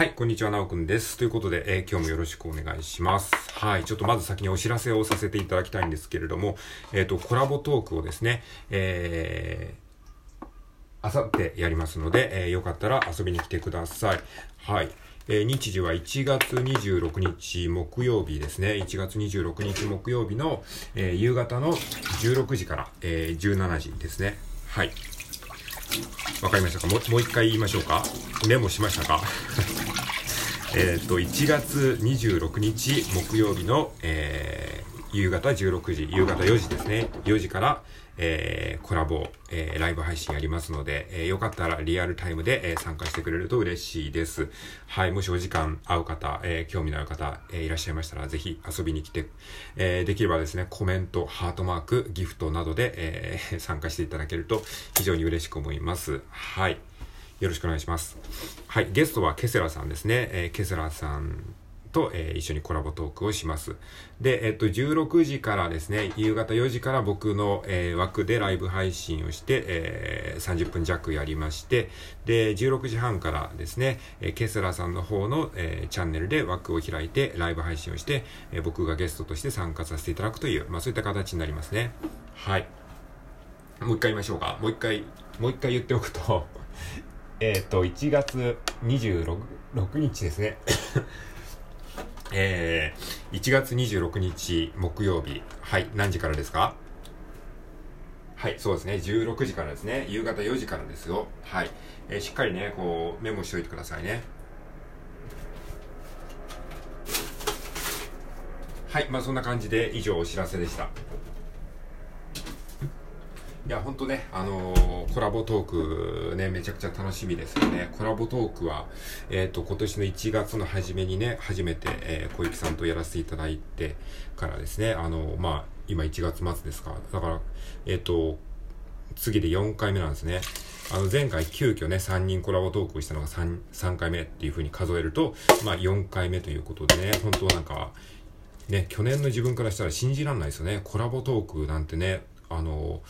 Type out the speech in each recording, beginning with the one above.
はい、こんにちは、なおくんです。ということで、えー、今日もよろしくお願いします。はい、ちょっとまず先にお知らせをさせていただきたいんですけれども、えっ、ー、と、コラボトークをですね、えー、あさってやりますので、えー、よかったら遊びに来てください。はい。え、日時は1月26日木曜日ですね。1月26日木曜日の、え、夕方の16時から、え、17時ですね。はい。わかりましたか？ももう一回言いましょうか？メモしましたか？えっと、1月26日木曜日の、えー、夕方16時、夕方4時ですね。4時から、えー、コラボ、えー、ライブ配信やりますので、えー、よかったらリアルタイムで、えー、参加してくれると嬉しいです。はい、もしお時間合う方、え、興味のある方、え、いらっしゃいましたら、ぜひ遊びに来て、え、できればですね、コメント、ハートマーク、ギフトなどで、え、参加していただけると非常に嬉しく思います。はい。よろしくお願いします。はい、ゲストはケセラさんですね。え、ケセラさんと、えー、一緒にコラボトークをします。で、えっと、16時からですね、夕方4時から僕の、えー、枠でライブ配信をして、えー、30分弱やりまして、で、16時半からですね、えー、ケスラさんの方の、えー、チャンネルで枠を開いてライブ配信をして、えー、僕がゲストとして参加させていただくという、まあそういった形になりますね。はい。もう一回言いましょうか。もう一回、もう一回言っておくと えっと、1月26日ですね。えー、1月26日木曜日。はい、何時からですか？はい、そうですね。16時からですね。夕方4時からですよ。はい。えー、しっかりね、こう、メモしておいてくださいね。はい、まあそんな感じで以上お知らせでした。いや、ほんとね、あのー、コラボトークね、めちゃくちゃ楽しみですよね。コラボトークは、えっ、ー、と、今年の1月の初めにね、初めて、えー、小雪さんとやらせていただいてからですね、あの、まあ、今1月末ですか。だから、えっ、と、次で4回目なんですね。あの、前回急遽ね、3人コラボトークをしたのが 3, 3回目っていう風に数えると、まあ、4回目ということでね、本当なんか、ね、去年の自分からしたら信じらんないですよね。コラボトークなんてね、あの、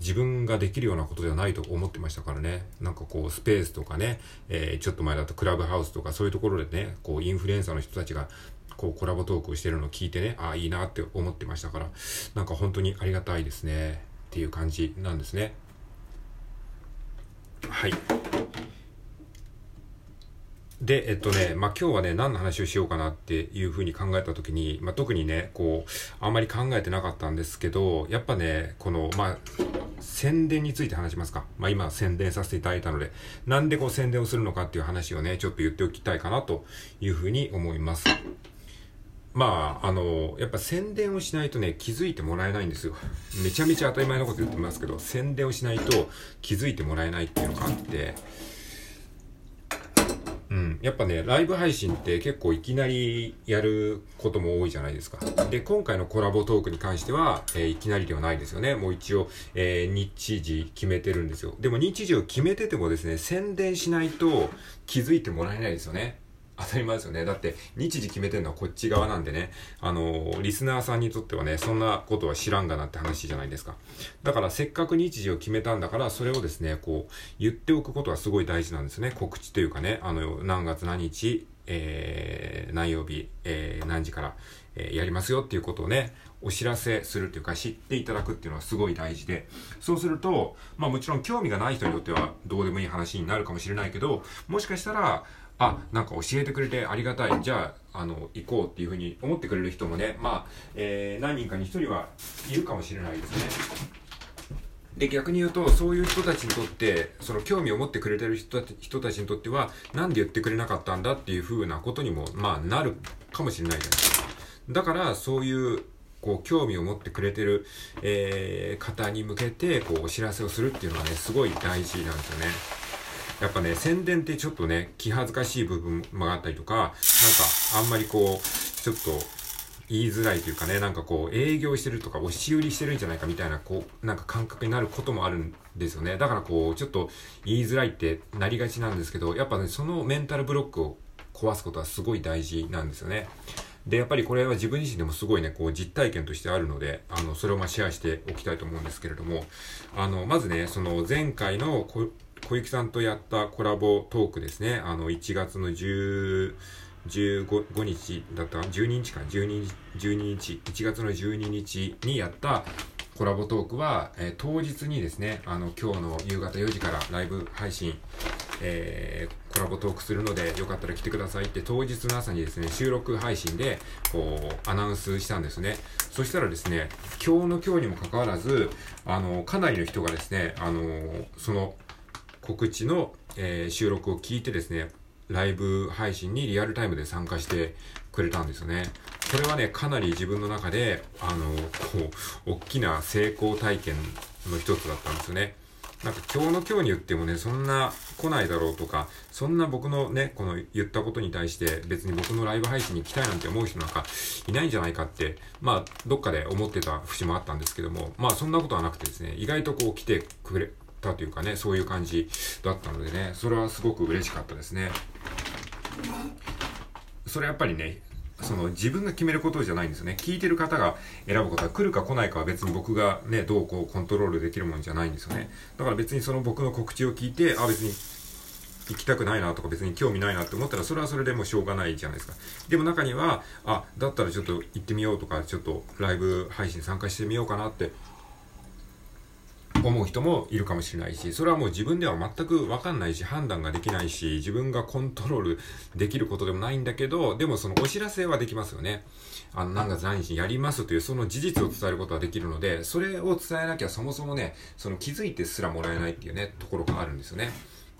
自分ができるようなことではないと思ってましたからね。なんかこう、スペースとかね、えー、ちょっと前だとクラブハウスとかそういうところでね、こう、インフルエンサーの人たちが、こう、コラボトークをしてるのを聞いてね、ああ、いいなって思ってましたから、なんか本当にありがたいですね。っていう感じなんですね。はい。で、えっとね、まあ、今日はね、何の話をしようかなっていうふうに考えたときに、まあ、特にね、こう、あんまり考えてなかったんですけど、やっぱね、この、まあ、宣伝について話しますか。まあ、今宣伝させていただいたので、なんでこう宣伝をするのかっていう話をね、ちょっと言っておきたいかなというふうに思います。まあ、あの、やっぱ宣伝をしないとね、気づいてもらえないんですよ。めちゃめちゃ当たり前のこと言ってますけど、宣伝をしないと気づいてもらえないっていうのがあって、うん、やっぱね、ライブ配信って結構いきなりやることも多いじゃないですか。で、今回のコラボトークに関しては、えー、いきなりではないですよね。もう一応、えー、日時決めてるんですよ。でも日時を決めててもですね、宣伝しないと気づいてもらえないですよね。当たり前ですよね。だって、日時決めてるのはこっち側なんでね、あのー、リスナーさんにとってはね、そんなことは知らんがなって話じゃないですか。だから、せっかく日時を決めたんだから、それをですね、こう、言っておくことはすごい大事なんですね。告知というかね、あの、何月何日、えー、何曜日、えー、何時から、えー、やりますよっていうことをね、お知らせするっていうか知っていただくっていうのはすごい大事で、そうすると、まあもちろん興味がない人にとってはどうでもいい話になるかもしれないけど、もしかしたら、あ、なんか教えてくれてありがたい。じゃあ、あの、行こうっていうふうに思ってくれる人もね、まあ、えー、何人かに一人はいるかもしれないですね。で、逆に言うと、そういう人たちにとって、その興味を持ってくれてる人人たちにとっては、なんで言ってくれなかったんだっていうふうなことにも、まあ、なるかもしれないじゃないですか。だから、そういう、こう、興味を持ってくれてる、えー、方に向けて、こう、お知らせをするっていうのはね、すごい大事なんですよね。やっぱね、宣伝ってちょっとね、気恥ずかしい部分もあったりとか、なんか、あんまりこう、ちょっと、言いづらいというかね、なんかこう、営業してるとか、押し売りしてるんじゃないかみたいな、こう、なんか感覚になることもあるんですよね。だからこう、ちょっと言いづらいってなりがちなんですけど、やっぱね、そのメンタルブロックを壊すことはすごい大事なんですよね。で、やっぱりこれは自分自身でもすごいね、こう実体験としてあるので、あの、それをまシェアしておきたいと思うんですけれども、あの、まずね、その前回の小雪さんとやったコラボトークですね。あの、1月の10、15日だった12日か、12, 12日、1月の12日にやったコラボトークは、えー、当日にですね、あの、今日の夕方4時からライブ配信、えー、コラボトークするので、よかったら来てくださいって当日の朝にですね、収録配信で、こう、アナウンスしたんですね。そしたらですね、今日の今日にもかかわらず、あの、かなりの人がですね、あの、その、告知の、えー、収録を聞いてですね、ライブ配信にリアルタイムで参加してくれたんですよね。これはね、かなり自分の中で、あの、こう、大きな成功体験の一つだったんですよね。なんか今日の今日に言ってもね、そんな来ないだろうとか、そんな僕のね、この言ったことに対して別に僕のライブ配信に来たいなんて思う人なんかいないんじゃないかって、まあ、どっかで思ってた節もあったんですけども、まあそんなことはなくてですね、意外とこう来てくれたというかね、そういう感じだったのでね、それはすごく嬉しかったですね。それやっぱりね、その自分が決めることじゃないんですよね。聞いてる方が選ぶことは来るか来ないかは別に僕がね、どうこうコントロールできるもんじゃないんですよね。だから別にその僕の告知を聞いて、あ、別に行きたくないなとか別に興味ないなって思ったらそれはそれでもしょうがないじゃないですか。でも中には、あ、だったらちょっと行ってみようとか、ちょっとライブ配信参加してみようかなって思う人もいるかもしれないし、それはもう自分では全くわかんないし、判断ができないし、自分がコントロールできることでもないんだけど、でもそのお知らせはできますよね。あの、何月何日にやりますというその事実を伝えることはできるので、それを伝えなきゃそもそもね、その気づいてすらもらえないっていうね、ところがあるんですよね。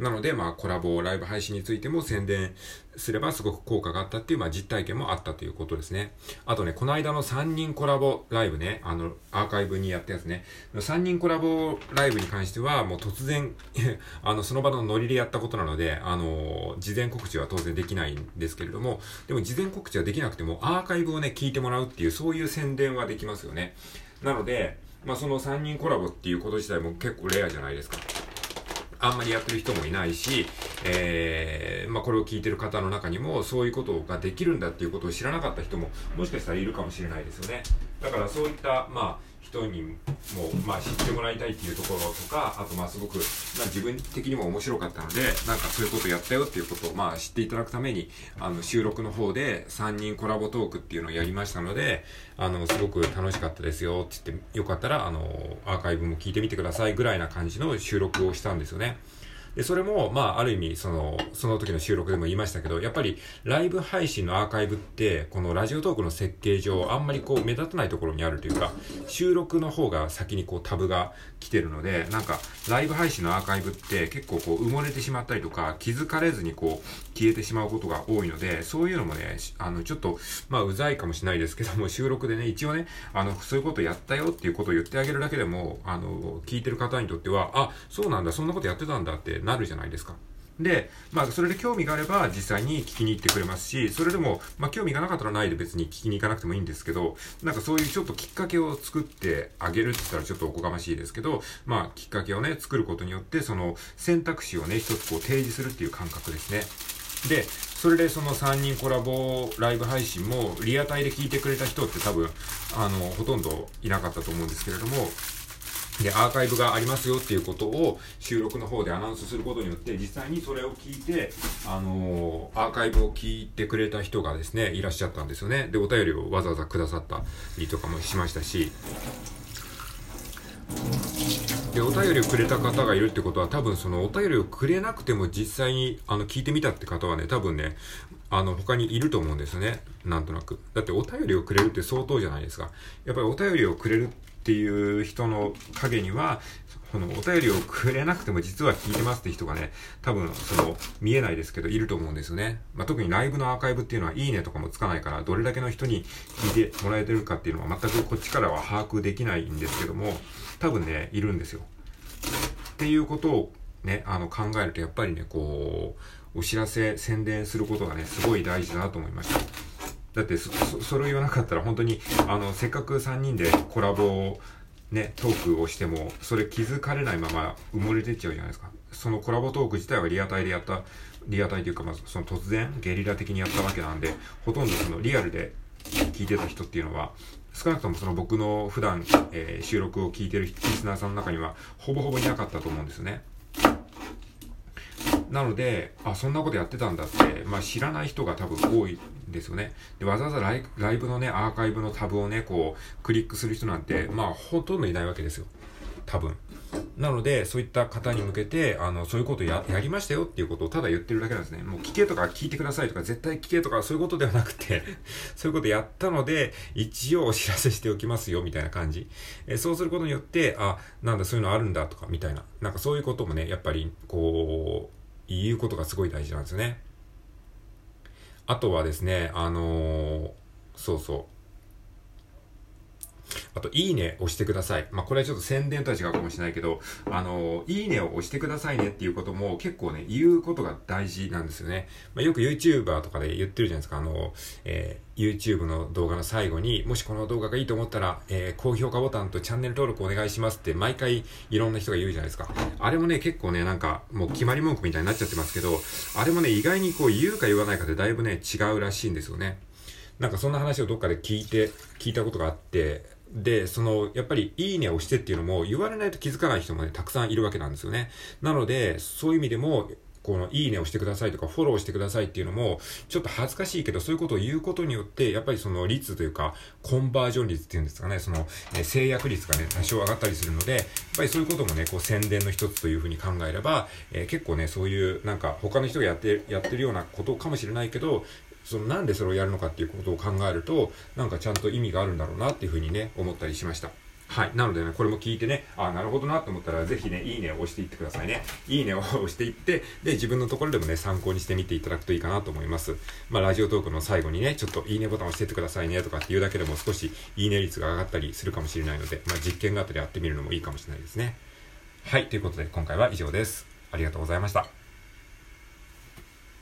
なので、まあ、コラボ、ライブ配信についても宣伝すればすごく効果があったっていう、まあ、実体験もあったということですね。あとね、この間の3人コラボライブね、あの、アーカイブにやったやつね、3人コラボライブに関しては、もう突然 あの、その場のノリでやったことなので、あの、事前告知は当然できないんですけれども、でも事前告知はできなくても、アーカイブをね、聞いてもらうっていう、そういう宣伝はできますよね。なので、まあ、その3人コラボっていうこと自体も結構レアじゃないですか。あんまりやってる人もいないし、えー、まあ、これを聞いてる方の中にも、そういうことができるんだっていうことを知らなかった人も、もしかしたらいるかもしれないですよね。だからそういった、まあ、人にも、まあ、知ってもらいたいっていうところとか、あとまあすごく、まあ、自分的にも面白かったので、なんかそういうことやったよっていうことを、まあ、知っていただくために、あの、収録の方で3人コラボトークっていうのをやりましたので、あの、すごく楽しかったですよって言って、よかったら、あの、アーカイブも聞いてみてくださいぐらいな感じの収録をしたんですよね。で、それも、まあ、ある意味、その、その時の収録でも言いましたけど、やっぱり、ライブ配信のアーカイブって、このラジオトークの設計上、あんまりこう、目立たないところにあるというか、収録の方が先にこう、タブが来てるので、なんか、ライブ配信のアーカイブって結構こう、埋もれてしまったりとか、気づかれずにこう、消えてしまうことが多いので、そういうのもね、あの、ちょっと、まあ、うざいかもしれないですけども、収録でね、一応ね、あの、そういうことやったよっていうことを言ってあげるだけでも、あの、聞いてる方にとっては、あ、そうなんだ、そんなことやってたんだってなるじゃないですか。で、まあ、それで興味があれば実際に聞きに行ってくれますし、それでも、まあ、興味がなかったらないで別に聞きに行かなくてもいいんですけど、なんかそういうちょっときっかけを作ってあげるって言ったらちょっとおこがましいですけど、まあ、きっかけをね、作ることによって、その選択肢をね、一つこう提示するっていう感覚ですね。で、それでその3人コラボライブ配信もリアタイで聞いてくれた人って多分、あの、ほとんどいなかったと思うんですけれども、で、アーカイブがありますよっていうことを収録の方でアナウンスすることによって、実際にそれを聞いて、あのー、アーカイブを聞いてくれた人がですね、いらっしゃったんですよね。で、お便りをわざわざくださったりとかもしましたし、で、お便りをくれた方がいるってことは、多分そのお便りをくれなくても実際にあの聞いてみたって方はね、多分ね、あの他にいると思うんですよね。なんとなく。だってお便りをくれるって相当じゃないですか。やっぱりお便りをくれるっていう人の影には、このお便りをくれなくても実は聞いてますって人がね、多分その見えないですけどいると思うんですよね。まあ、特にライブのアーカイブっていうのはいいねとかもつかないから、どれだけの人に聞いてもらえてるかっていうのは全くこっちからは把握できないんですけども、多分ね、いるんですよ。っていうことをね、あの考えるとやっぱりね、こう、お知らせ、宣伝することがね、すごい大事だなと思いました。だってそ、それを言わなかったら本当に、あの、せっかく3人でコラボをね、トークをしても、それ気づかれないまま埋もれてっちゃうじゃないですか。そのコラボトーク自体はリアタイでやった、リアタイというか、まあ、その突然、ゲリラ的にやったわけなんで、ほとんどそのリアルで聞いてた人っていうのは、少なくともその僕の普段、えー、収録を聞いてるリスナーさんの中には、ほぼほぼいなかったと思うんですよね。なので、あ、そんなことやってたんだって、まあ知らない人が多分多いんですよね。で、わざわざライライブのね、アーカイブのタブをね、こう、クリックする人なんて、まあほとんどいないわけですよ。多分。なので、そういった方に向けて、あの、そういうことや、やりましたよっていうことをただ言ってるだけなんですね。もう聞けとか聞いてくださいとか、絶対聞けとか、そういうことではなくて そういうことやったので、一応お知らせしておきますよ、みたいな感じ。えそうすることによって、あ、なんだ、そういうのあるんだとか、みたいな。なんかそういうこともね、やっぱり、こう、言うことがすごい大事なんですよね。あとはですね、あのー、そうそう。あと、いいね押してください。まあ、これはちょっと宣伝とは違うかもしれないけど、あの、いいねを押してくださいねっていうことも結構ね、言うことが大事なんですよね。まあ、よく YouTuber とかで言ってるじゃないですか。あの、えー、YouTube の動画の最後に、もしこの動画がいいと思ったら、えー、高評価ボタンとチャンネル登録お願いしますって毎回いろんな人が言うじゃないですか。あれもね、結構ね、なんかもう決まり文句みたいになっちゃってますけど、あれもね、意外にこう言うか言わないかでだいぶね、違うらしいんですよね。なんかそんな話をどっかで聞いて、聞いたことがあって、で、その、やっぱりいいねをしてっていうのも言われないと気づかない人もね、たくさんいるわけなんですよね。なので、そういう意味でも、この、いいねをしてくださいとか、フォローしてくださいっていうのも、ちょっと恥ずかしいけど、そういうことを言うことによって、やっぱりその率というか、コンバージョン率っていうんですかね、その、え制約率がね、多少上がったりするので、やっぱりそういうこともね、こう宣伝の一つというふうに考えれば、えー、結構ね、そういう、なんか、他の人がやって、やってるようなことかもしれないけど、そのなんでそれをやるのかっていうことを考えると、なんかちゃんと意味があるんだろうなっていうふうにね、思ったりしました。はい。なのでね、これも聞いてね、あ、なるほどなと思ったら、ぜひね、いいねを押していってくださいね。いいねを押していって、で、自分のところでもね、参考にしてみていただくといいかなと思います。まあ、ラジオトークの最後にね、ちょっといいねボタンを押してってくださいねとかっていうだけでも少しいいね率が上がったりするかもしれないので、まあ、実験があったりやってみるのもいいかもしれないですね。はい。ということで、今回は以上です。ありがとうございました。